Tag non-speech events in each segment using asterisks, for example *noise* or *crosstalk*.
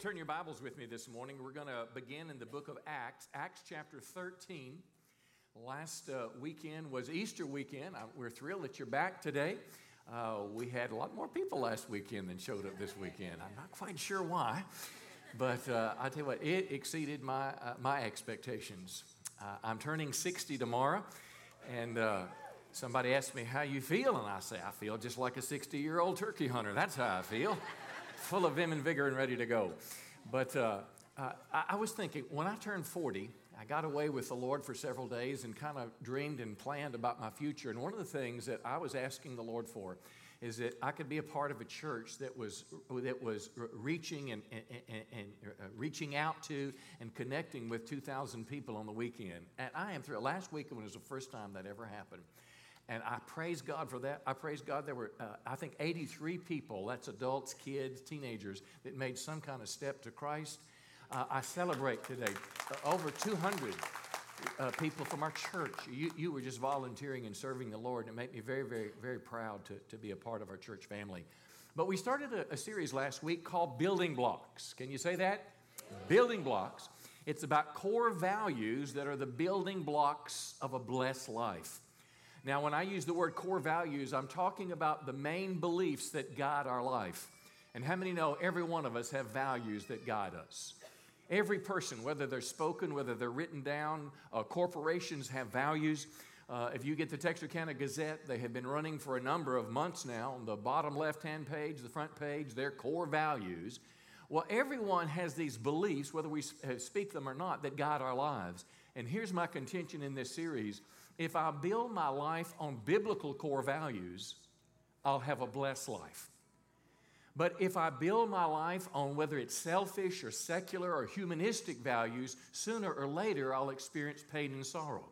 turn your Bibles with me this morning. We're going to begin in the book of Acts, Acts chapter 13. Last uh, weekend was Easter weekend. I, we're thrilled that you're back today. Uh, we had a lot more people last weekend than showed up this weekend. I'm not quite sure why, but uh, I tell you what, it exceeded my, uh, my expectations. Uh, I'm turning 60 tomorrow, and uh, somebody asked me, How you feel? And I say, I feel just like a 60 year old turkey hunter. That's how I feel full of vim and vigor and ready to go. But uh, uh, I, I was thinking, when I turned 40, I got away with the Lord for several days and kind of dreamed and planned about my future. And one of the things that I was asking the Lord for is that I could be a part of a church that was, that was reaching and, and, and, and uh, reaching out to and connecting with 2,000 people on the weekend. And I am thrilled. Last weekend was the first time that ever happened. And I praise God for that. I praise God there were, uh, I think, 83 people that's adults, kids, teenagers that made some kind of step to Christ. Uh, I celebrate today uh, over 200 uh, people from our church. You, you were just volunteering and serving the Lord, and it made me very, very, very proud to, to be a part of our church family. But we started a, a series last week called Building Blocks. Can you say that? Building Blocks. It's about core values that are the building blocks of a blessed life. Now, when I use the word core values, I'm talking about the main beliefs that guide our life. And how many know every one of us have values that guide us? Every person, whether they're spoken, whether they're written down, uh, corporations have values. Uh, if you get the Texarkana Gazette, they have been running for a number of months now. On the bottom left hand page, the front page, their core values. Well, everyone has these beliefs, whether we uh, speak them or not, that guide our lives. And here's my contention in this series if I build my life on biblical core values, I'll have a blessed life. But if I build my life on whether it's selfish or secular or humanistic values, sooner or later I'll experience pain and sorrow.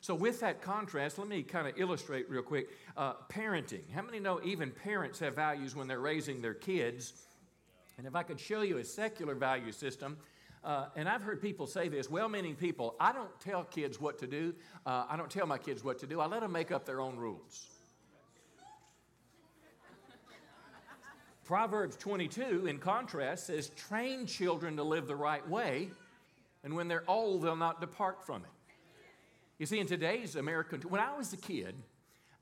So, with that contrast, let me kind of illustrate real quick. Uh, parenting. How many know even parents have values when they're raising their kids? And if I could show you a secular value system, uh, and I've heard people say this, well meaning people, I don't tell kids what to do. Uh, I don't tell my kids what to do. I let them make up their own rules. Proverbs 22, in contrast, says, train children to live the right way, and when they're old, they'll not depart from it. You see, in today's American, when I was a kid,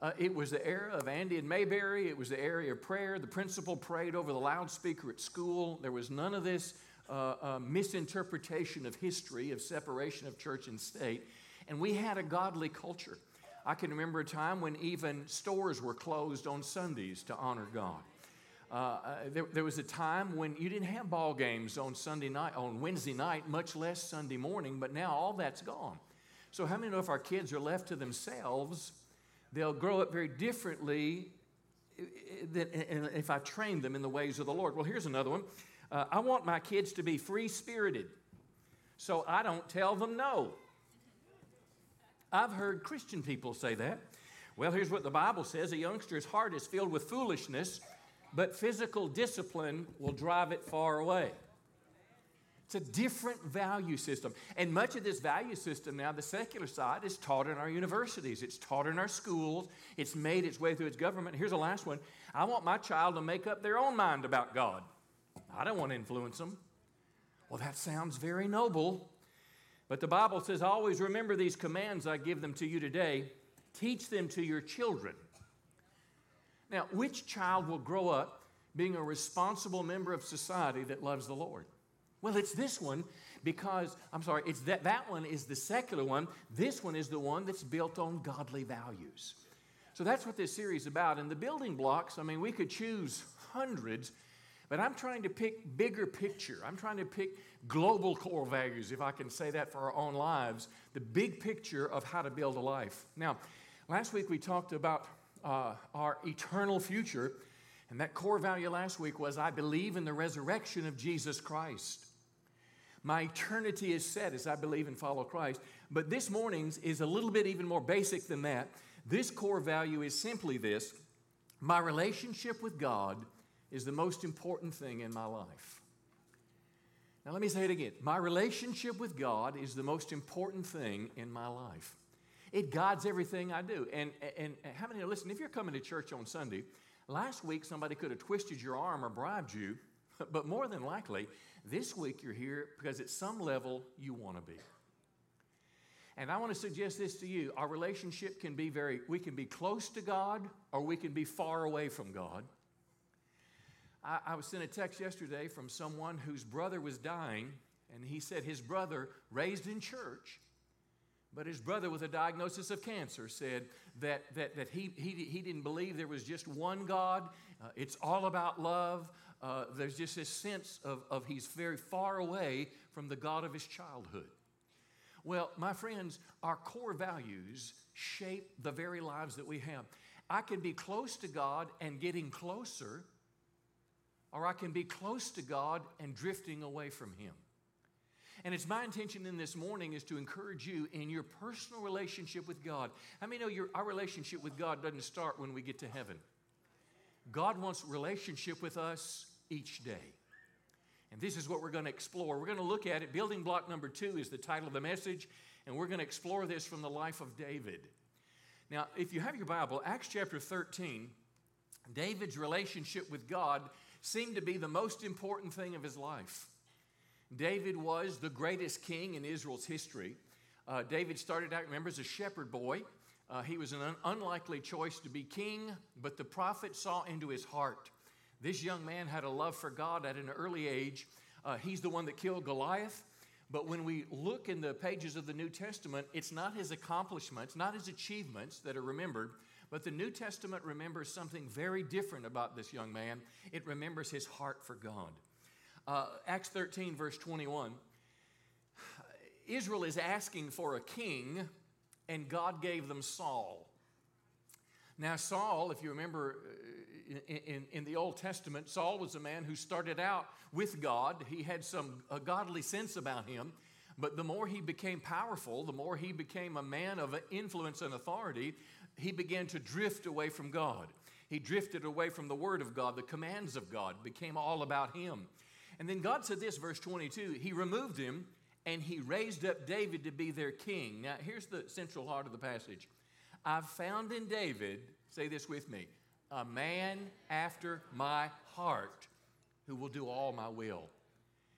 uh, it was the era of Andy and Mayberry. It was the era of prayer. The principal prayed over the loudspeaker at school. There was none of this uh, misinterpretation of history, of separation of church and state. And we had a godly culture. I can remember a time when even stores were closed on Sundays to honor God. Uh, uh, there, there, was a time when you didn't have ball games on Sunday night, on Wednesday night, much less Sunday morning, but now all that's gone. So, how many know if our kids are left to themselves, they'll grow up very differently if I train them in the ways of the Lord. Well, here's another one. Uh, I want my kids to be free spirited, so I don't tell them no. I've heard Christian people say that. Well, here's what the Bible says a youngster's heart is filled with foolishness, but physical discipline will drive it far away. It's a different value system. And much of this value system now, the secular side, is taught in our universities. It's taught in our schools. It's made its way through its government. Here's the last one I want my child to make up their own mind about God. I don't want to influence them. Well, that sounds very noble. But the Bible says, always remember these commands I give them to you today. Teach them to your children. Now, which child will grow up being a responsible member of society that loves the Lord? Well, it's this one because, I'm sorry, it's that, that one is the secular one. This one is the one that's built on godly values. So that's what this series is about. And the building blocks, I mean, we could choose hundreds, but I'm trying to pick bigger picture. I'm trying to pick global core values, if I can say that for our own lives, the big picture of how to build a life. Now, last week we talked about uh, our eternal future. And that core value last week was I believe in the resurrection of Jesus Christ. My eternity is set as I believe and follow Christ. But this morning's is a little bit even more basic than that. This core value is simply this my relationship with God is the most important thing in my life. Now, let me say it again. My relationship with God is the most important thing in my life. It guides everything I do. And, and, and how many, listen, if you're coming to church on Sunday, last week somebody could have twisted your arm or bribed you *laughs* but more than likely, this week you're here because at some level you want to be. And I want to suggest this to you our relationship can be very, we can be close to God or we can be far away from God. I, I was sent a text yesterday from someone whose brother was dying, and he said his brother, raised in church, but his brother with a diagnosis of cancer said that, that, that he, he, he didn't believe there was just one God. Uh, it's all about love. Uh, there's just this sense of, of he's very far away from the God of his childhood. Well, my friends, our core values shape the very lives that we have. I can be close to God and getting closer, or I can be close to God and drifting away from Him. And it's my intention in this morning is to encourage you in your personal relationship with God. How many know your, our relationship with God doesn't start when we get to heaven? God wants relationship with us each day. And this is what we're going to explore. We're going to look at it. Building block number two is the title of the message, and we're going to explore this from the life of David. Now, if you have your Bible, Acts chapter 13, David's relationship with God seemed to be the most important thing of his life. David was the greatest king in Israel's history. Uh, David started out, remember, as a shepherd boy. Uh, he was an un- unlikely choice to be king, but the prophet saw into his heart. This young man had a love for God at an early age. Uh, he's the one that killed Goliath. But when we look in the pages of the New Testament, it's not his accomplishments, not his achievements that are remembered, but the New Testament remembers something very different about this young man. It remembers his heart for God. Uh, Acts 13, verse 21. Israel is asking for a king, and God gave them Saul. Now, Saul, if you remember uh, in, in, in, the Old Testament, Saul was a man who started out with God. He had some a godly sense about him. But the more he became powerful, the more he became a man of influence and authority, he began to drift away from God. He drifted away from the Word of God, the commands of God, became all about him. And then God said this, verse 22 He removed him and he raised up David to be their king. Now, here's the central heart of the passage I've found in David, say this with me, a man after my heart who will do all my will.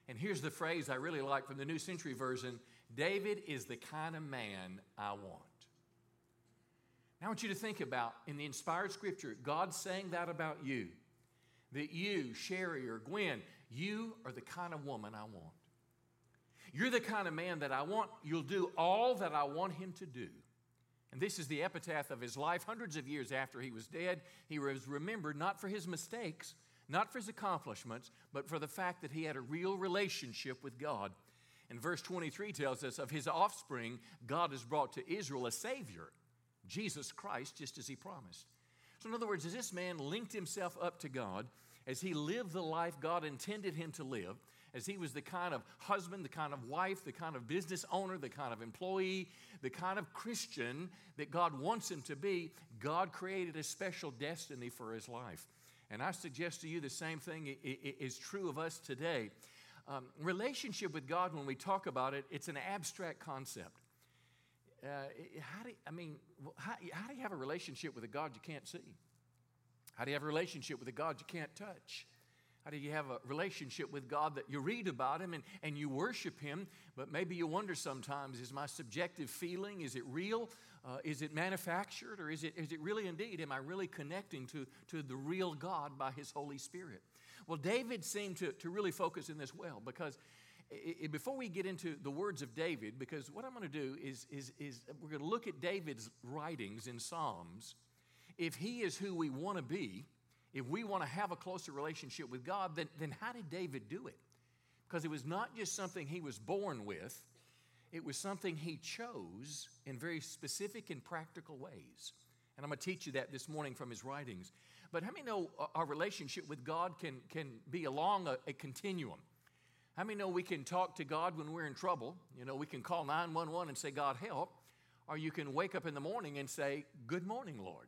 And here's the phrase I really like from the New Century Version David is the kind of man I want. Now, I want you to think about in the inspired scripture, God saying that about you. That you, Sherry or Gwen, you are the kind of woman I want. You're the kind of man that I want. You'll do all that I want him to do. And this is the epitaph of his life. Hundreds of years after he was dead, he was remembered not for his mistakes, not for his accomplishments, but for the fact that he had a real relationship with God. And verse 23 tells us of his offspring, God has brought to Israel a Savior, Jesus Christ, just as he promised. So, in other words, as this man linked himself up to God, as he lived the life God intended him to live, as he was the kind of husband, the kind of wife, the kind of business owner, the kind of employee, the kind of Christian that God wants him to be, God created a special destiny for his life. And I suggest to you the same thing is true of us today. Um, relationship with God, when we talk about it, it's an abstract concept. Uh, how do you, I mean, how, how do you have a relationship with a God you can't see? How do you have a relationship with a God you can't touch? How do you have a relationship with God that you read about Him and, and you worship Him, but maybe you wonder sometimes is my subjective feeling, is it real? Uh, is it manufactured? Or is it, is it really indeed? Am I really connecting to, to the real God by His Holy Spirit? Well, David seemed to, to really focus in this well because before we get into the words of David, because what I'm going to do is, is, is we're going to look at David's writings in Psalms if He is who we want to be, if we want to have a closer relationship with God, then, then how did David do it? Because it was not just something he was born with, it was something he chose in very specific and practical ways. And I'm going to teach you that this morning from his writings. But how many know uh, our relationship with God can, can be along a, a continuum? How many know we can talk to God when we're in trouble? You know, we can call 911 and say, God, help. Or you can wake up in the morning and say, Good morning, Lord.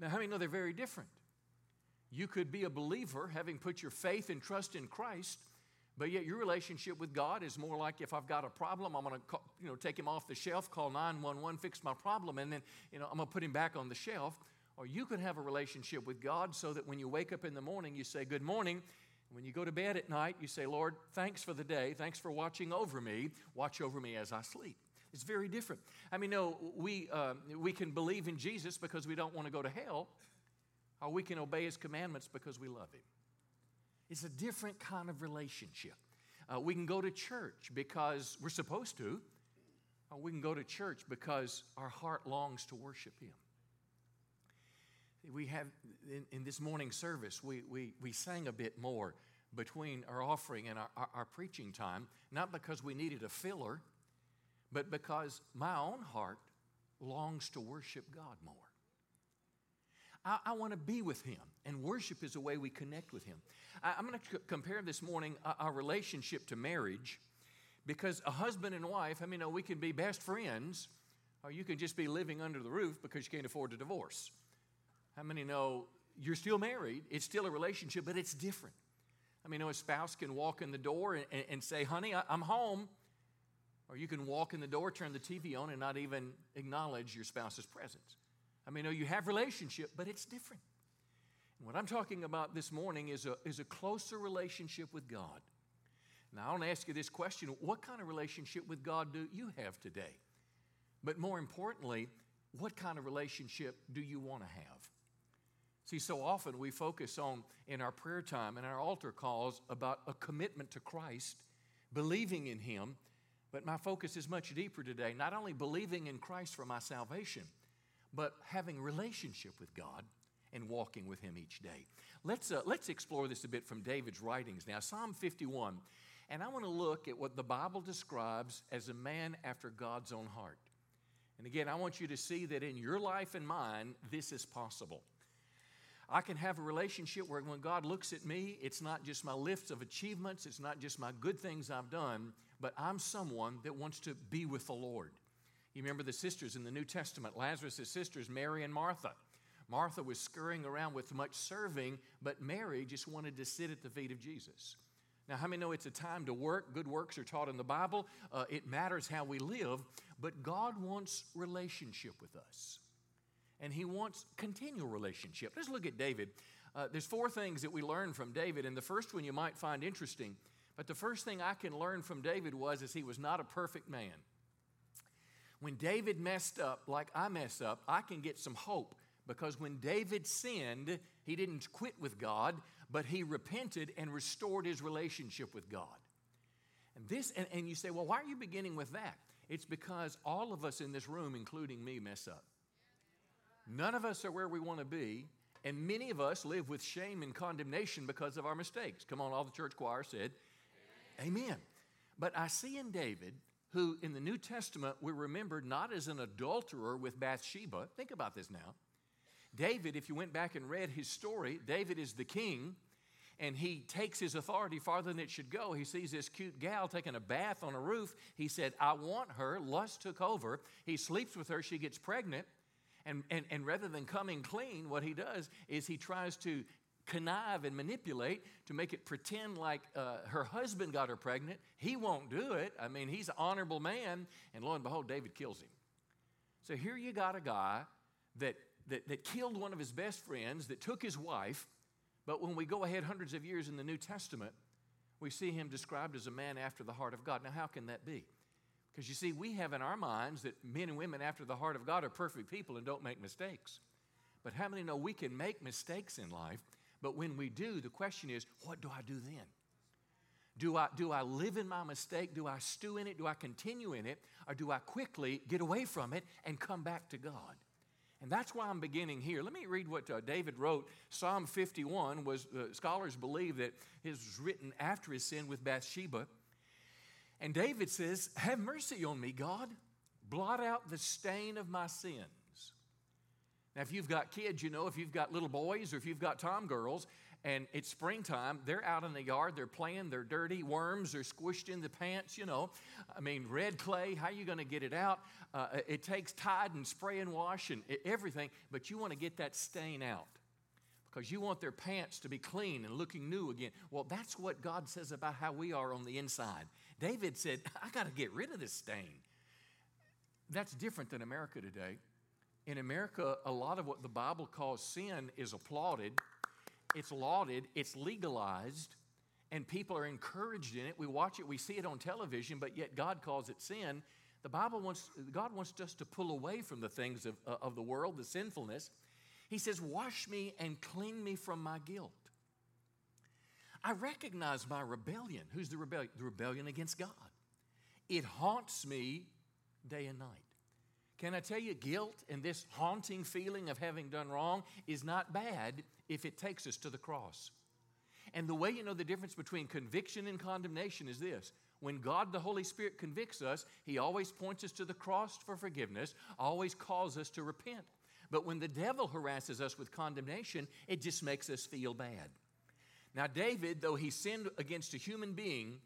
Now, how many know they're very different? You could be a believer having put your faith and trust in Christ, but yet your relationship with God is more like if I've got a problem, I'm going to you know, take him off the shelf, call 911, fix my problem, and then you know, I'm going to put him back on the shelf. Or you could have a relationship with God so that when you wake up in the morning, you say, Good morning. When you go to bed at night, you say, Lord, thanks for the day. Thanks for watching over me. Watch over me as I sleep. It's very different. I mean, no, we, uh, we can believe in Jesus because we don't want to go to hell, or we can obey his commandments because we love him. It's a different kind of relationship. Uh, we can go to church because we're supposed to, or we can go to church because our heart longs to worship him. We have, in, in this morning service, we, we, we sang a bit more between our offering and our, our, our preaching time, not because we needed a filler, but because my own heart longs to worship God more. I, I want to be with Him, and worship is a way we connect with Him. I, am going to c- compare this morning uh, our relationship to marriage because a husband and wife, I mean, we can be best friends, or you can just be living under the roof because you can't afford a divorce. How many know you're still married? It's still a relationship, but it's different. I mean, you know, a spouse can walk in the door and, and say, honey, I, I'm home. Or you can walk in the door, turn the TV on, and not even acknowledge your spouse's presence. I mean, you, you have relationship, but it's different. And what I'm talking about this morning is a, is a closer relationship with God. Now, I want to ask you this question What kind of relationship with God do you have today? But more importantly, what kind of relationship do you want to have? See, so often we focus on in our prayer time and our altar calls about a commitment to Christ, believing in Him. But my focus is much deeper today. Not only believing in Christ for my salvation, but having relationship with God and walking with Him each day. Let's, uh, let's explore this a bit from David's writings now. Psalm 51, and I want to look at what the Bible describes as a man after God's own heart. And again, I want you to see that in your life and mine, this is possible. I can have a relationship where when God looks at me, it's not just my list of achievements, it's not just my good things I've done, but I'm someone that wants to be with the Lord. You remember the sisters in the New Testament, Lazarus' sisters, Mary and Martha. Martha was scurrying around with much serving, but Mary just wanted to sit at the feet of Jesus. Now, how many know it's a time to work? Good works are taught in the Bible. Uh, it matters how we live, but God wants relationship with us and he wants continual relationship. Let's look at David. Uh, there's four things that we learn from David, and the first one you might find interesting. But the first thing I can learn from David was is he was not a perfect man. When David messed up like I mess up, I can get some hope because when David sinned, he didn't quit with God, but he repented and restored his relationship with God. And this, and, and you say, well, why are you beginning with that? It's because all of us in this room, including me, mess up. None of us are where we want to be, and many of us live with shame and condemnation because of our mistakes. Come on, all the church choir said, Amen. Amen. But I see in David, who in the New Testament we remember not as an adulterer with Bathsheba. Think about this now. David, if you went back and read his story, David is the king and he takes his authority farther than it should go. He sees this cute gal taking a bath on a roof. He said, I want her. Lust took over. He sleeps with her. She gets pregnant. And, and, and rather than coming clean, what he does is he tries to connive and manipulate to make it pretend like uh, her husband got her pregnant. He won't do it. I mean, he's an honorable man. And lo and behold, David kills him. So here you got a guy that, that, that killed one of his best friends, that took his wife. But when we go ahead hundreds of years in the New Testament, we see him described as a man after the heart of God. Now, how can that be? Because you see, we have in our minds that men and women after the heart of God are perfect people and don't make mistakes. But how many know we can make mistakes in life? But when we do, the question is, what do I do then? Do I, do I live in my mistake? Do I stew in it? Do I continue in it? Or do I quickly get away from it and come back to God? And that's why I'm beginning here. Let me read what uh, David wrote. Psalm 51 was, uh, scholars believe that his was written after his sin with Bathsheba. And David says, Have mercy on me, God. Blot out the stain of my sins. Now, if you've got kids, you know, if you've got little boys or if you've got tom girls and it's springtime, they're out in the yard, they're playing, they're dirty, worms are squished in the pants, you know. I mean, red clay, how are you going to get it out? Uh, it takes Tide and spray and wash and everything, but you want to get that stain out because you want their pants to be clean and looking new again. Well, that's what God says about how we are on the inside. David said, I got to get rid of this stain. That's different than America today. In America, a lot of what the Bible calls sin is applauded, it's lauded, it's legalized. and people are encouraged in it. We watch it, we see it on television, but yet God calls it sin. The Bible wants, God wants us to pull away from the things of, uh, of the world, the sinfulness. He says, Wash me and clean me from my guilt. I recognize my rebellion. Who's the rebellion? The rebellion against God. It haunts me day and night. Can I tell you, guilt and this haunting feeling of having done wrong is not bad if it takes us to the cross. And the way you know the difference between conviction and condemnation is this when God the Holy Spirit convicts us, He always points us to the cross for forgiveness, always calls us to repent. But when the devil harasses us with condemnation, it just makes us feel bad. Now, David, though he sinned against a human being,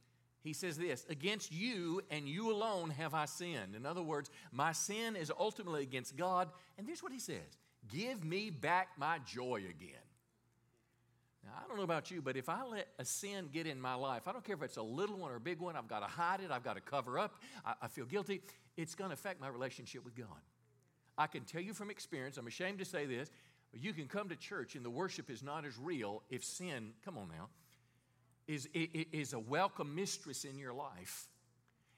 he says this Against you and you alone have I sinned. In other words, my sin is ultimately against God. And here's what he says Give me back my joy again. Now, I don't know about you, but if I let a sin get in my life, I don't care if it's a little one or a big one, I've got to hide it, I've got to cover up, I, I feel guilty, it's going to affect my relationship with God. I can tell you from experience, I'm ashamed to say this, you can come to church and the worship is not as real if sin, come on now, is, is a welcome mistress in your life.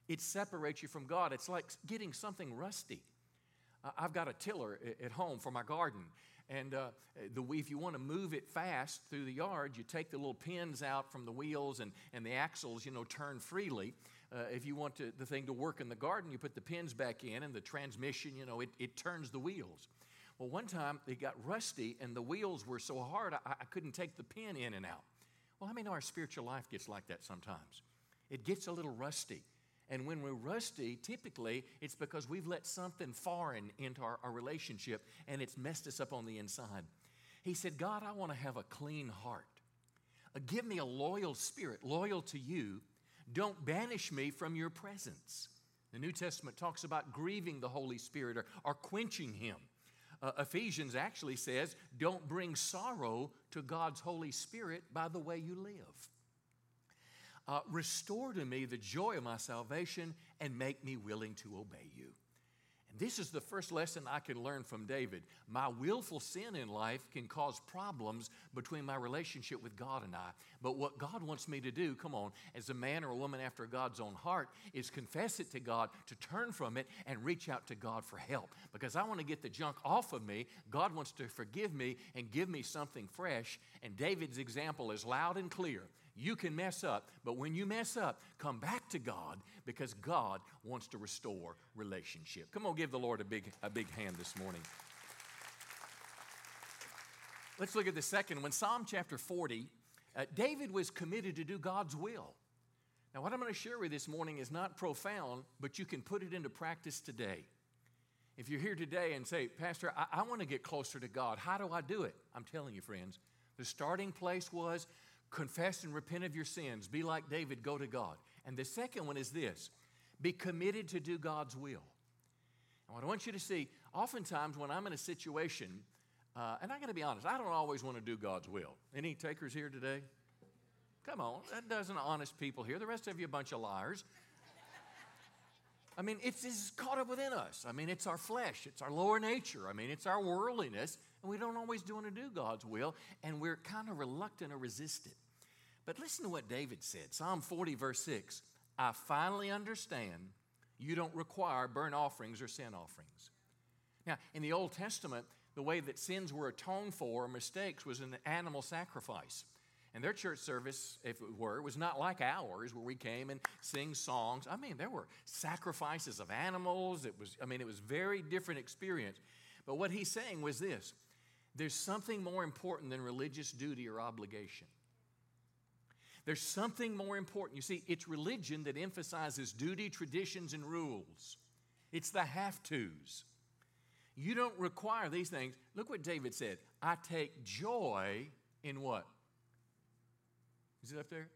It separates you from God. It's like getting something rusty. I've got a tiller at home for my garden. And uh, the, if you want to move it fast through the yard, you take the little pins out from the wheels and, and the axles, you know, turn freely. Uh, if you want to, the thing to work in the garden, you put the pins back in and the transmission, you know, it, it turns the wheels. Well, one time it got rusty and the wheels were so hard I, I couldn't take the pin in and out. Well, I mean, our spiritual life gets like that sometimes? It gets a little rusty. And when we're rusty, typically it's because we've let something foreign into our, our relationship and it's messed us up on the inside. He said, God, I want to have a clean heart. Uh, give me a loyal spirit, loyal to you. Don't banish me from your presence. The New Testament talks about grieving the Holy Spirit or, or quenching Him. Uh, Ephesians actually says, don't bring sorrow to God's Holy Spirit by the way you live. Uh, restore to me the joy of my salvation and make me willing to obey you. This is the first lesson I can learn from David. My willful sin in life can cause problems between my relationship with God and I. But what God wants me to do, come on, as a man or a woman after God's own heart, is confess it to God, to turn from it, and reach out to God for help. Because I want to get the junk off of me. God wants to forgive me and give me something fresh. And David's example is loud and clear. You can mess up, but when you mess up, come back to God because God wants to restore relationship. Come on, give the Lord a big, a big hand this morning. Let's look at the second one. Psalm chapter 40. Uh, David was committed to do God's will. Now, what I'm going to share with you this morning is not profound, but you can put it into practice today. If you're here today and say, Pastor, I, I want to get closer to God, how do I do it? I'm telling you, friends, the starting place was confess and repent of your sins. Be like David, go to God. And the second one is this be committed to do God's will. And what I want you to see, oftentimes when I'm in a situation, uh, and I got to be honest, I don't always want to do God's will. Any takers here today? Come on, that doesn't honest people here. The rest of you a bunch of liars. I mean, it's, it's caught up within us. I mean, it's our flesh, it's our lower nature. I mean, it's our worldliness. And we don't always want to do God's will, and we're kind of reluctant or resistant. But listen to what David said Psalm 40, verse 6 I finally understand you don't require burnt offerings or sin offerings. Now, in the Old Testament, the way that sins were atoned for or mistakes was an animal sacrifice. And their church service, if it were, was not like ours where we came and sing songs. I mean, there were sacrifices of animals. It was, I mean, it was very different experience. But what he's saying was this there's something more important than religious duty or obligation. There's something more important. You see, it's religion that emphasizes duty, traditions, and rules. It's the have tos. You don't require these things. Look what David said I take joy in what? Is it up there?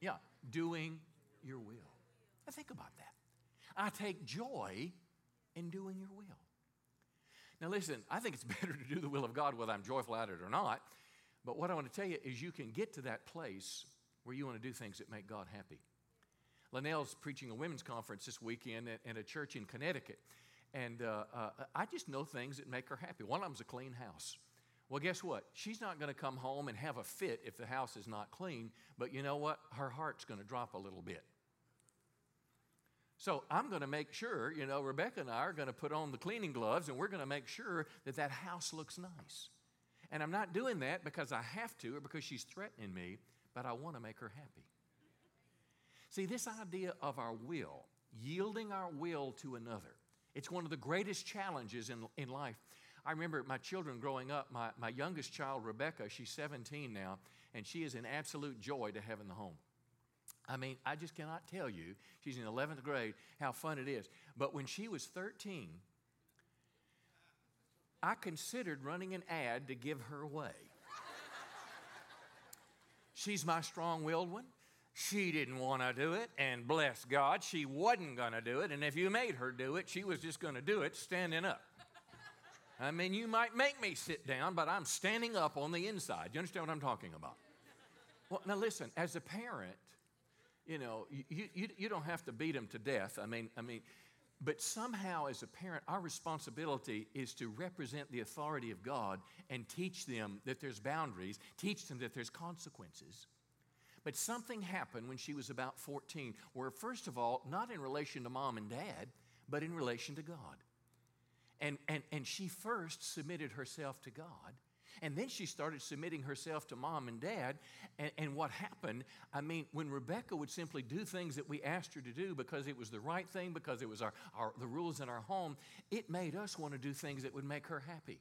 Yeah, doing your will. Now think about that. I take joy in doing your will. Now, listen, I think it's *laughs* better to do the will of God whether I'm joyful at it or not. But what I want to tell you is you can get to that place where you want to do things that make God happy. Linnell's preaching a women's conference this weekend at, a church in Connecticut. And uh, uh, I just know things that make her happy. One of them's a clean house. Well, guess what? She's not going to come home and have a fit if the house is not clean, but you know what? Her heart's going to drop a little bit. So I'm going to make sure, you know, Rebecca and I are going to put on the cleaning gloves and we're going to make sure that that house looks nice. And I'm not doing that because I have to or because she's threatening me, but I want to make her happy. See, this idea of our will, yielding our will to another, it's one of the greatest challenges in, in life. I remember my children growing up, my, my youngest child, Rebecca, she's 17 now, and she is an absolute joy to have in the home. I mean, I just cannot tell you, she's in 11th grade, how fun it is. But when she was 13, I considered running an ad to give her away. she's my strong willed one. She didn't want to do it, and bless God, she wasn't going to do it. And if you made her do it, she was just going to do it standing up. I mean, you might make me sit down, but I'm standing up on the inside. You understand what I'm talking about? Well, now listen, as a parent, you know, you, you, you don't have to beat them to death. I mean, I mean, but somehow as a parent, our responsibility is to represent the authority of God and teach them that there's boundaries, teach them that there's consequences. But something happened when she was about 14, where, first of all, not in relation to mom and dad, but in relation to God. And, and, and she first submitted herself to God. And then she started submitting herself to mom and dad. And, and, what happened, I mean, when Rebecca would simply do things that we asked her to do because it was the right thing, because it was our, our, the rules in our home, it made us want to do things that would make her happy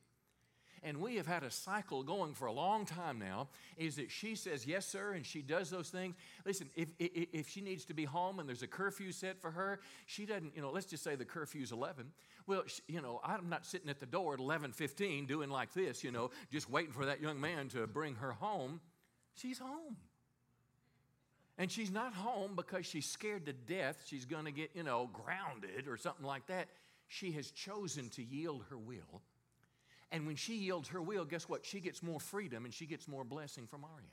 and we have had a cycle going for a long time now, is that she says, Yes, sir, and she does those things. Listen, if, if, if she needs to be home and there's a curfew set for her, she doesn't, you know, let's just say the curfew's 11. Well, she, you know, I'm not sitting at the door at 11:15 doing like this, you know, just waiting for that young man to bring her home. She's home. And she's not home because she's scared to death she's going to get, you know, grounded or something like that. She has chosen to yield her will and when she yields her will, guess what? She gets more freedom and she gets more blessing from end.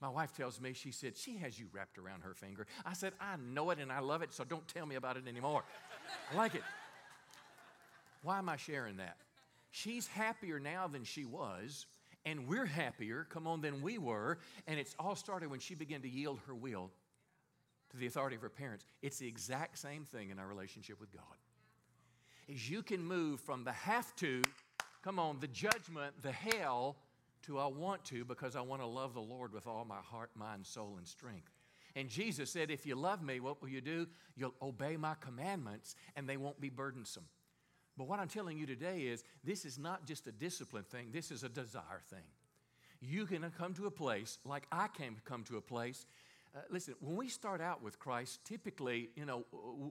My wife tells me, she said, she has you wrapped around her finger. I said, I know it and I love it, so don't tell me about it anymore. I like it. Why am I sharing that? She's happier now than she was, and we're happier, come on, than we were. And it's all started when she began to yield her will to the authority of her parents. It's the exact same thing in our relationship with God. Is you can move from the have to come on, the judgment, the hell, to I want to because I want to love the Lord with all my heart, mind, soul, and strength. And Jesus said, If you love me, what will you do? You'll obey my commandments and they won't be burdensome. But what I'm telling you today is this is not just a discipline thing, this is a desire thing. You can come to a place like I came come to a place. Uh, listen, when we start out with Christ, typically, you know,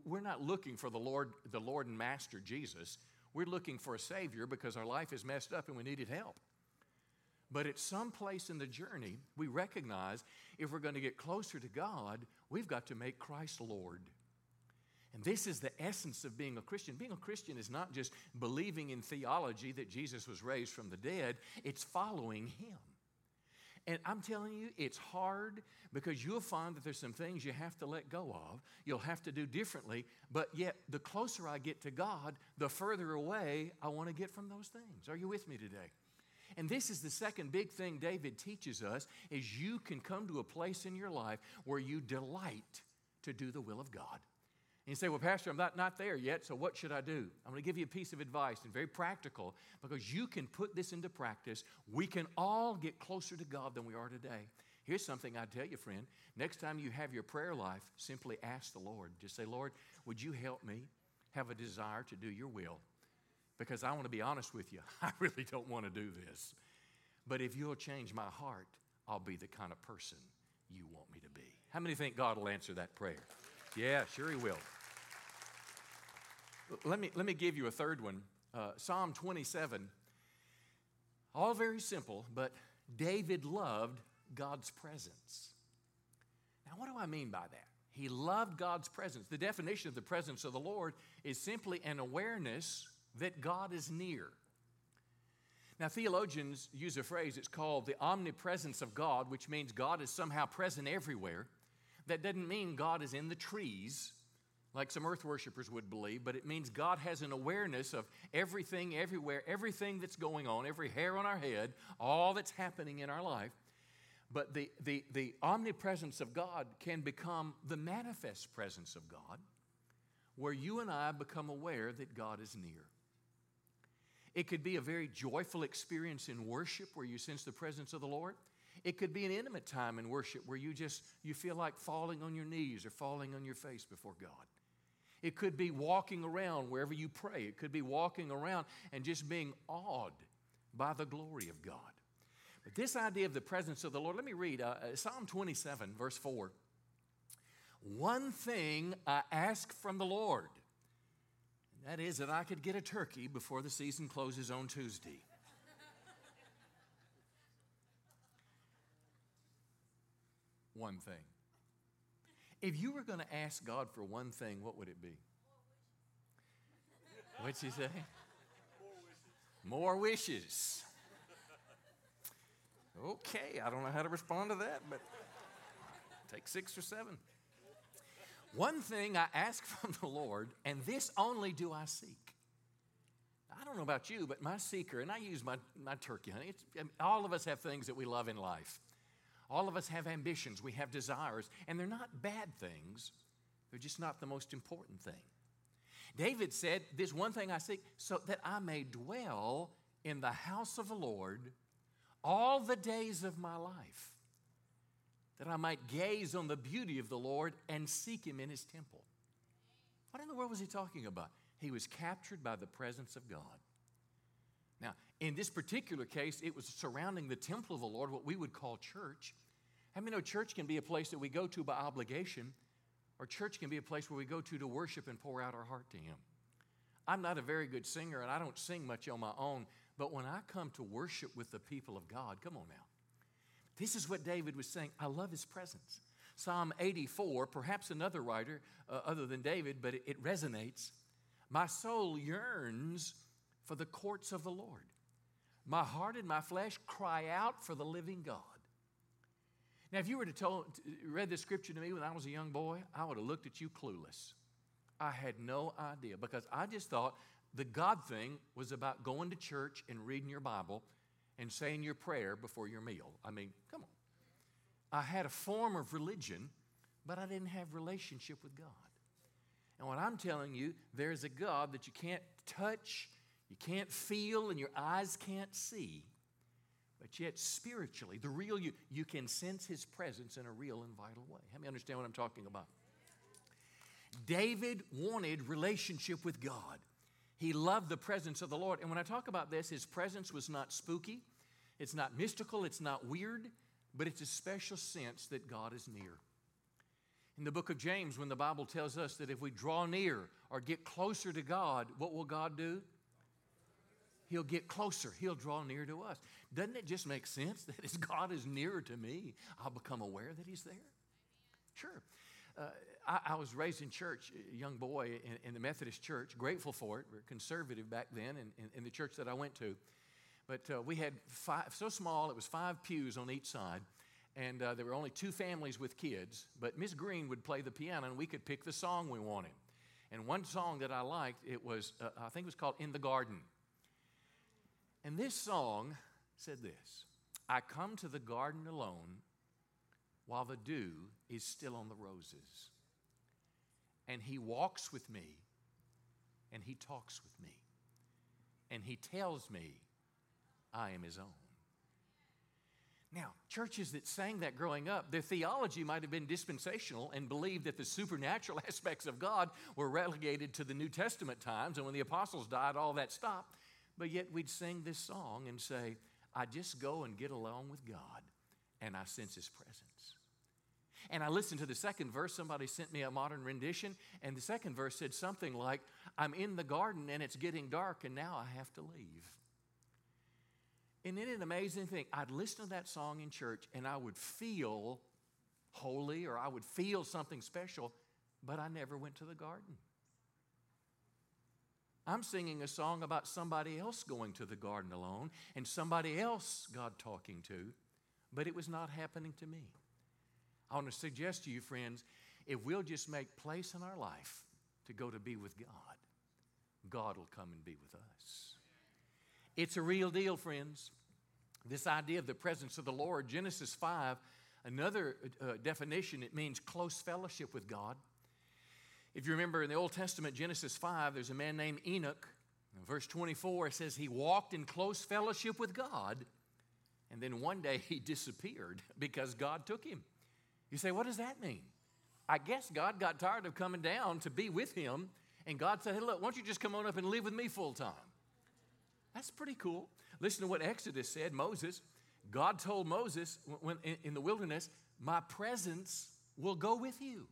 we're not looking for the Lord, the Lord and Master Jesus. We're looking for a Savior because our life is messed up and we needed help. But at some place in the journey, we recognize if we're going to get closer to God, we've got to make Christ Lord. And this is the essence of being a Christian. Being a Christian is not just believing in theology that Jesus was raised from the dead, it's following Him. And I'm telling you, it's hard because you'll find that there's some things you have to let go of. You'll have to do differently. But yet, the closer I get to God, the further away I want to get from those things. Are you with me today? And this is the second big thing David teaches us is you can come to a place in your life where you delight to do the will of God. And you say, Well, Pastor, I'm not, not there yet, so what should I do? I'm going to give you a piece of advice and very practical because you can put this into practice. We can all get closer to God than we are today. Here's something I tell you, friend. Next time you have your prayer life, simply ask the Lord. Just say, Lord, would you help me have a desire to do your will? Because I want to be honest with you, *laughs* I really don't want to do this. But if you'll change my heart, I'll be the kind of person you want me to be. How many think God will answer that prayer? Yeah, sure He will. Let me, let me give you a third one uh, Psalm 27. All very simple, but David loved God's presence. Now, what do I mean by that? He loved God's presence. The definition of the presence of the Lord is simply an awareness that God is near. Now, theologians use a phrase, it's called the omnipresence of God, which means God is somehow present everywhere. That doesn't mean God is in the trees like some earth worshipers would believe, but it means God has an awareness of everything, everywhere, everything that's going on, every hair on our head, all that's happening in our life. But the, the, the omnipresence of God can become the manifest presence of God, where you and I become aware that God is near. It could be a very joyful experience in worship where you sense the presence of the Lord. It could be an intimate time in worship where you just you feel like falling on your knees or falling on your face before God. It could be walking around wherever you pray. It could be walking around and just being awed by the glory of God. But this idea of the presence of the Lord, let me read uh, uh Psalm 27, verse 4. One thing I ask from the Lord, and that is that I could get a turkey before the season closes on Tuesday. one thing. If you were going to ask God for one thing, what would it be? What'd she say? More wishes. More wishes. Okay, I don't know how to respond to that, but take six or seven. One thing I ask *laughs* from the Lord, and this only do I seek. I don't know about you, but my seeker, and I use my, my turkey honey, all of us have things that we love in life. All of us have ambitions, we have desires, and they're not bad things, they're just not the most important thing. David said, This one thing I seek, so that I may dwell in the house of the Lord all the days of my life, that I might gaze on the beauty of the Lord and seek him in his temple. What in the world was he talking about? He was captured by the presence of God. In this particular case, it was surrounding the temple of the Lord, what we would call church. How many know church can be a place that we go to by obligation, or church can be a place where we go to to worship and pour out our heart to Him? I'm not a very good singer, and I don't sing much on my own, but when I come to worship with the people of God, come on now. This is what David was saying. I love His presence. Psalm 84, perhaps another writer uh, other than David, but it, it resonates. My soul yearns for the courts of the Lord. My heart and my flesh cry out for the living God. Now, if you were to read this scripture to me when I was a young boy, I would have looked at you clueless. I had no idea because I just thought the God thing was about going to church and reading your Bible and saying your prayer before your meal. I mean, come on. I had a form of religion, but I didn't have relationship with God. And what I'm telling you, there's a God that you can't touch, you can't feel and your eyes can't see, but yet spiritually, the real you, you can sense his presence in a real and vital way. Help me understand what I'm talking about. David wanted relationship with God. He loved the presence of the Lord. And when I talk about this, his presence was not spooky, it's not mystical, it's not weird, but it's a special sense that God is near. In the book of James, when the Bible tells us that if we draw near or get closer to God, what will God do? He'll get closer. He'll draw near to us. Doesn't it just make sense that as *laughs* God is nearer to me, I'll become aware that He's there? Sure. Uh, I, I, was raised in church, a young boy in, in, the Methodist church, grateful for it. We are conservative back then in, in, in, the church that I went to. But uh, we had five, so small, it was five pews on each side. And uh, there were only two families with kids. But Miss Green would play the piano, and we could pick the song we wanted. And one song that I liked, it was, uh, I think it was called In the Garden. And this song said this I come to the garden alone while the dew is still on the roses. And he walks with me, and he talks with me, and he tells me I am his own. Now, churches that sang that growing up, their theology might have been dispensational and believed that the supernatural *laughs* aspects of God were relegated to the New Testament times, and when the apostles died, all that stopped. But yet we'd sing this song and say, I just go and get along with God and I sense His presence. And I listened to the second verse. Somebody sent me a modern rendition, and the second verse said something like, I'm in the garden and it's getting dark and now I have to leave. And then an amazing thing, I'd listen to that song in church and I would feel holy or I would feel something special, but I never went to the garden. I'm singing a song about somebody else going to the garden alone and somebody else God talking to, but it was not happening to me. I want to suggest to you, friends, if we'll just make place in our life to go to be with God, God will come and be with us. It's a real deal, friends. This idea of the presence of the Lord, Genesis 5, another uh, definition, it means close fellowship with God. If you remember in the Old Testament, Genesis 5, there's a man named Enoch. In verse 24, it says he walked in close fellowship with God, and then one day *laughs* he disappeared because God took him. You say, what does that mean? I guess God got tired of coming down to be with him, and God said, Hey, look, why don't you just come on up and live with me full time? That's pretty cool. Listen to what Exodus said Moses. God told Moses when, in the wilderness, My presence will go with you.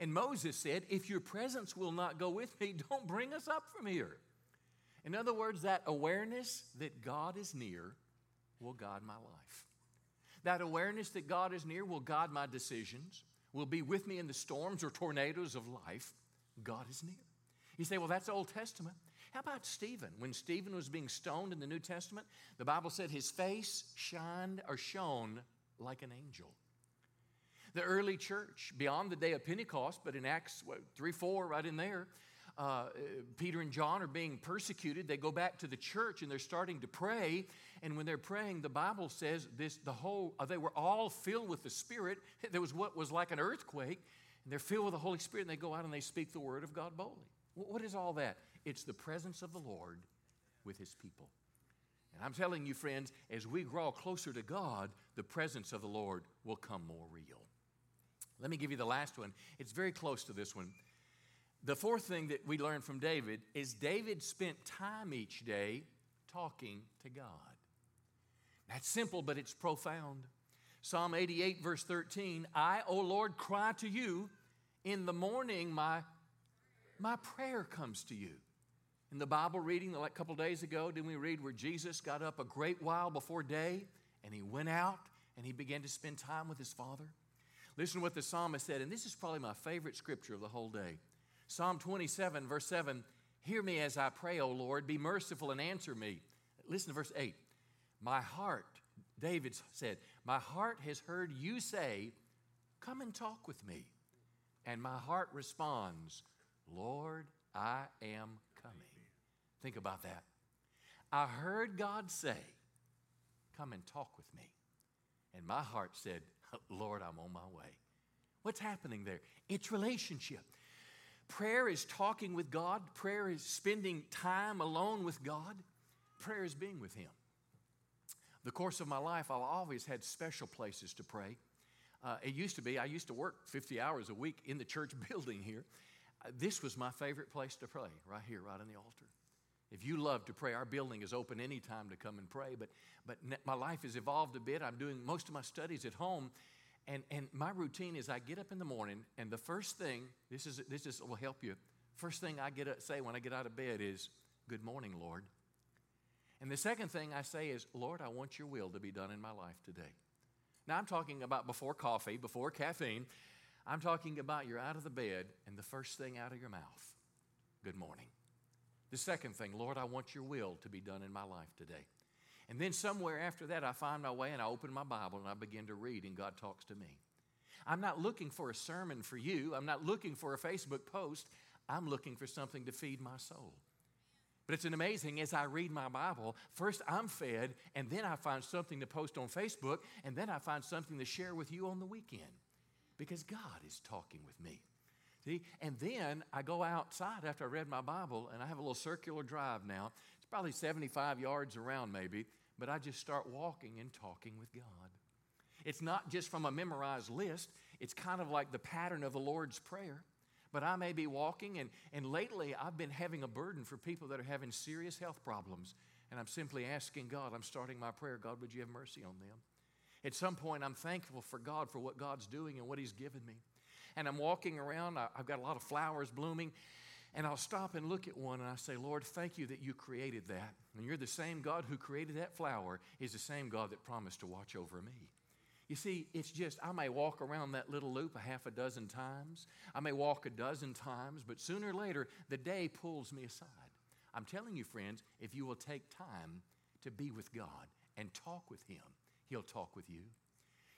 And Moses said, If your presence will not go with me, *laughs* don't bring us up from here. In other words, that awareness that God is near will guide my life. That awareness that God is near will guide my decisions will be with me in the storms or tornadoes of life, God is near. You say, well, that's Old Testament. How about Stephen? When Stephen was being stoned in the New Testament, the Bible said his face shined or shone like an angel. The early church, beyond the day of Pentecost, but in Acts what, 3 4, right in there, uh, Peter and John are being persecuted. They go back to the church and they're starting to pray. And when they're praying, the Bible says this the whole, uh, they were all filled with the Spirit. *laughs* There was what was like an earthquake. And they're filled with the Holy Spirit and they go out and they speak the word of God boldly. What is all that? It's the presence of the Lord with his people. And I'm telling you, friends, as we grow closer to God, the presence of the Lord will come more real. Let me give you the last one. It's very close to this one. The fourth thing that we learn from David is David spent time each day talking to God. That's simple, but it's profound. Psalm 88, verse 13 I, O Lord, cry to you. In the morning, my, my prayer comes to you. In the Bible reading, a couple days ago, didn't we read where Jesus got up a great while before day and he went out and he began to spend time with his Father? Listen to what the psalmist said, and this is probably my favorite scripture of the whole day. Psalm 27, verse 7 Hear me as I pray, O Lord, be merciful and answer me. Listen to verse 8. My heart, David said, My heart has heard you say, Come and talk with me. And my heart responds, Lord, I am coming. Think about that. I heard God say, Come and talk with me. And my heart said, *laughs* Lord, I'm on my way. What's happening there? It's relationship. Prayer is talking with God, prayer is spending time alone with God, prayer is being with Him. The course of my life, I've always had special places to pray. Uh, it used to be, I used to work 50 hours a week in the church *laughs* building here. Uh, this was my favorite place to pray, right here, right on the altar. If you love to pray, our building is open anytime to come and pray. But, but my life has evolved a bit. I'm doing most of my studies at home, and, and my routine is I get up in the morning, and the first thing, this, is, this is, will help you. First thing I get up, say when I get out of bed is, Good morning, Lord. And the second thing I say is, Lord, I want your will to be done in my life today. Now, I'm talking about before coffee, before caffeine. I'm talking about you're out of the bed, and the first thing out of your mouth, Good morning. The second thing, Lord, I want your will to be done in my life today. And then somewhere after that, I find my way and I open my Bible and I begin to read, and God talks to me. I'm not looking for a sermon for you, I'm not looking for a Facebook post. I'm looking for something to feed my soul. But it's an amazing as I read my Bible, first I'm fed, and then I find something to post on Facebook, and then I find something to share with you on the weekend because God is talking with me. See? And then I go outside after I read my Bible, and I have a little circular drive now. It's probably 75 yards around, maybe but I just start walking and talking with God. It's not just from a memorized list, it's kind of like the pattern of the Lord's Prayer. But I may be walking, and, and lately I've been having a burden for people that are having serious health problems. And I'm simply asking God, I'm starting my prayer, God, would you have mercy on them? At some point, I'm thankful for God for what God's doing and what He's given me. And I'm walking around, I've got a lot of flowers blooming, and I'll stop and look at one and I say, Lord, thank you that you created that. And you're the same God who created that flower, is the same God that promised to watch over me. You see, it's just, I may walk around that little loop a half a dozen times. I may walk a dozen times, but sooner or later, the day pulls me aside. I'm telling you, friends, if you will take time to be with God and talk with Him, He'll talk with you.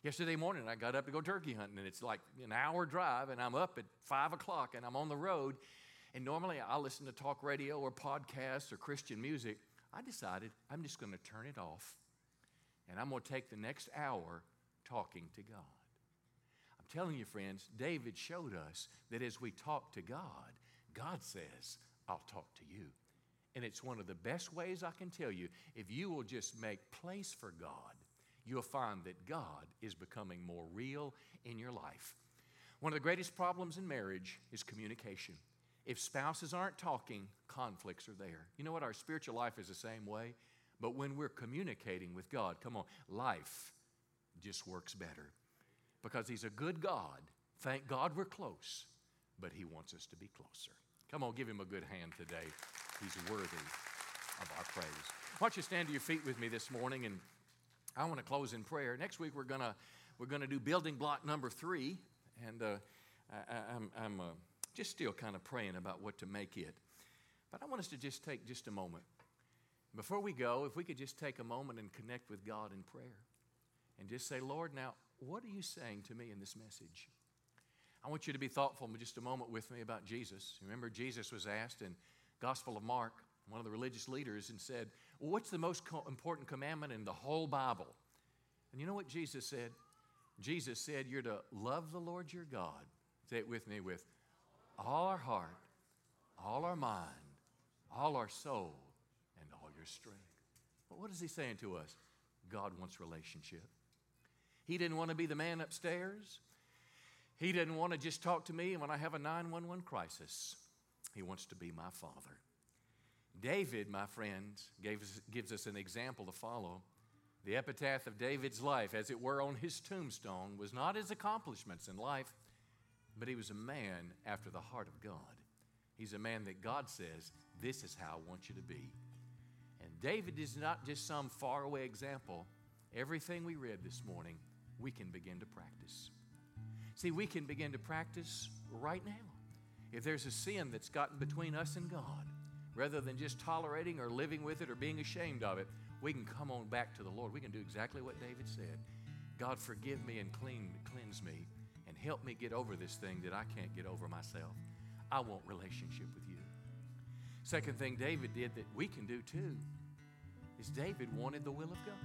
Yesterday morning, I got up to go turkey hunting, and it's like an hour drive, and I'm up at five o'clock, and I'm on the road. And normally, I listen to talk radio or podcasts or Christian music. I decided I'm just going to turn it off, and I'm going to take the next hour talking to God. I'm telling you, friends, David showed us that as we talk to God, God says, I'll talk to you. And it's one of the best ways I can tell you if you will just make place for God you'll find that God is becoming more real in your life. One of the greatest problems in marriage is communication. If spouses aren't talking, conflicts are there. You know what? Our spiritual life is the same way. But when we're communicating with God, come on, life just works better. Because He's a good God. Thank God we're close, but He wants us to be closer. Come on, give Him a good hand today. He's worthy of our praise. Why don't you stand to your feet with me this morning and I want to close in prayer. Next week we're gonna we're gonna do building block number three, and uh, I, am I'm, I'm uh, just still kind of praying about what to make it. But I want us to just take just a moment before we go. If we could just take a moment and connect with God in prayer, and just say, Lord, now what are you saying to me in this message? I want you to be thoughtful just a moment with me about Jesus. Remember, Jesus was asked in Gospel of Mark, one of the religious leaders, and said, well, What's the most co- important commandment in the whole Bible? And you know what Jesus said? Jesus said, You're to love the Lord your God. Say it with me with all our heart, all our mind, all our soul, and all your strength. What is he saying to us? God wants relationship. He didn't want to be the man upstairs. He didn't want to just talk to me when I have a 911 crisis. He wants to be my father. David, my friends, us, gives us an example to follow. The epitaph of David's life, as it were on his tombstone, was not his accomplishments in life, but he was a man after the heart of God. He's a man that God says, This is how I want you to be. And David is not just some faraway example. Everything we read this morning, we can begin to practice. See, we can begin to practice right now. If there's a sin that's gotten between us and God, rather than just tolerating or living with it or being ashamed of it, we can come on back to the Lord. We can do exactly what David said God, forgive me and clean, cleanse me and help me get over this thing that I can't get over myself. I want relationship with you. Second thing David did that we can do too is David wanted the will of God.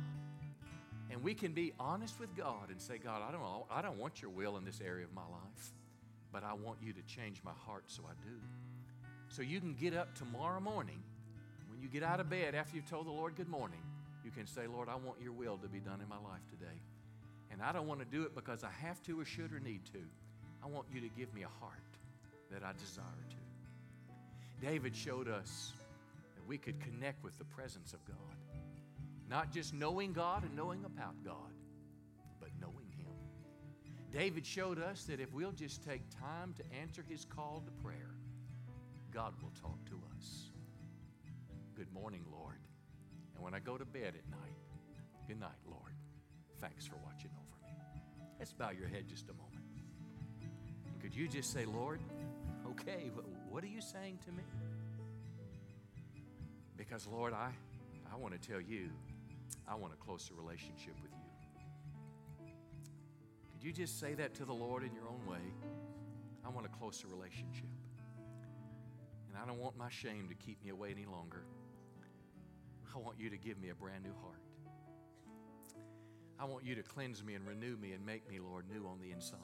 And we can be honest with God and say, God, I don't, I don't want your will in this area of my life, but I want you to change my heart so I do. So you can get up tomorrow morning, when you get out of bed after you've told the Lord good morning, you can say, Lord, I want your will to be done in my life today. And I don't want to do it because I have to or should or need to. I want you to give me a heart that I desire to. David showed us that we could connect with the presence of God. Not just knowing God and knowing about God, but knowing Him. David showed us that if we'll just take time to answer His call to prayer, God will talk to us. Good morning, Lord. And when I go to bed at night, good night, Lord. Thanks for watching over me. Let's bow your head just a moment. And could you just say, Lord, okay, what are you saying to me? Because, Lord, I, I want to tell you, I want a closer relationship with you. Could you just say that to the Lord in your own way? I want a closer relationship. I don't want my shame to keep me away any longer. I want you to give me a brand new heart. I want you to cleanse me and renew me and make me, Lord, new on the inside.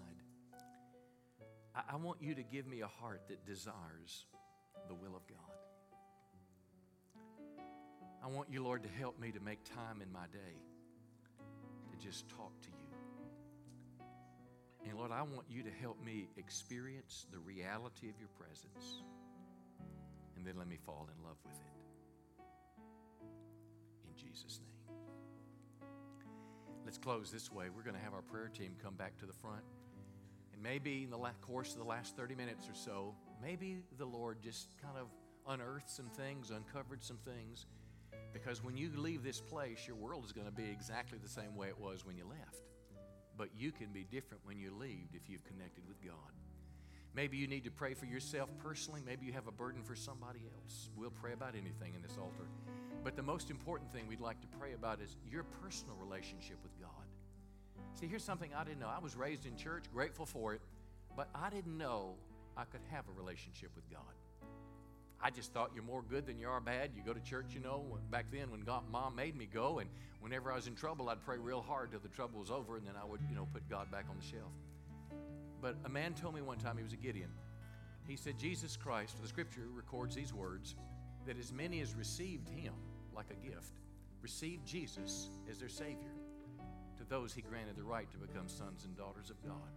I, I want you to give me a heart that desires the will of God. I want you, Lord, to help me to make time in my day to just talk to you. And Lord, I want you to help me experience the reality of your presence and then let me fall in love with it. In Jesus' name. Let's close this way. We're going to have our prayer team come back to the front. And maybe in the course of the last 30 minutes or so, maybe the Lord just kind of unearthed some things, uncovered some things. Because when you leave this place, your world is going to be exactly the same way it was when you left. But you can be different when you leave if you've connected with God. Maybe you need to pray for yourself personally. Maybe you have a burden for somebody else. We'll pray about anything in this altar. But the most important thing we'd like to pray about is your personal relationship with God. See, here's something I didn't know. I was raised in church, grateful for it, but I didn't know I could have a relationship with God. I just thought you're more good than you are bad. You go to church, you know. Back then, when God, mom made me go, and whenever I was in trouble, I'd pray real hard till the trouble was over, and then I would, you know, put God back on the shelf. But a man told me one time, he was a Gideon. He said, Jesus Christ, the scripture records these words that as many as received him like a gift, received Jesus as their Savior. To those he granted the right to become sons and daughters of God,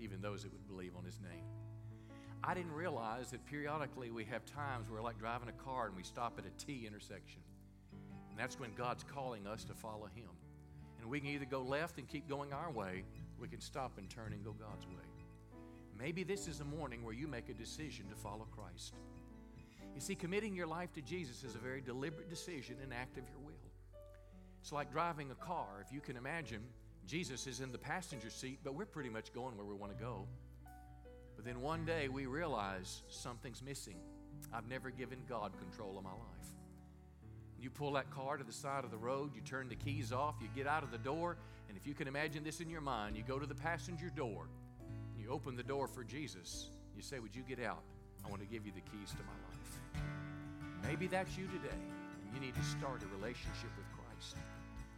even those that would believe on his name. I didn't realize that periodically we have times where we're like driving a car and we stop at a T intersection. And that's when God's calling us to follow Him. And we can either go left and keep going our way, we can stop and turn and go God's way. Maybe this is a morning where you make a decision to follow Christ. You see, committing your life to Jesus is a very deliberate decision, and act of your will. It's like driving a car. If you can imagine, Jesus is in the passenger seat, but we're pretty much going where we want to go. But then one day we realize something's missing. I've never given God control of my life. You pull that car to the side of the road, you turn the keys off, you get out of the door, and if you can imagine this in your mind, you go to the passenger door, you open the door for Jesus. You say, Would you get out? I want to give you the keys to my life. Maybe that's you today, and you need to start a relationship with Christ.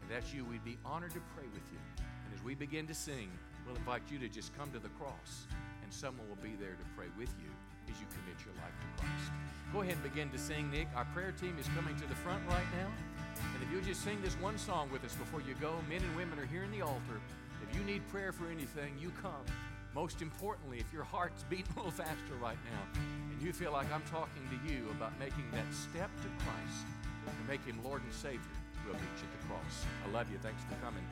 If that's you, we'd be honored to pray with you. And as we begin to sing, we'll invite you to just come to the cross and someone will be there to pray with you as you commit your life to Christ. Go ahead and begin to sing, Nick. Our prayer team is coming to the front right now. And if you'll just sing this one song with us before you go, men and women are here in the altar. If you need prayer for anything, you come. Most importantly, if your heart's beating a little faster right now and you feel like I'm talking to you about making that step to Christ and make Him Lord and Savior, we'll meet you at the cross. I love you. Thanks for coming.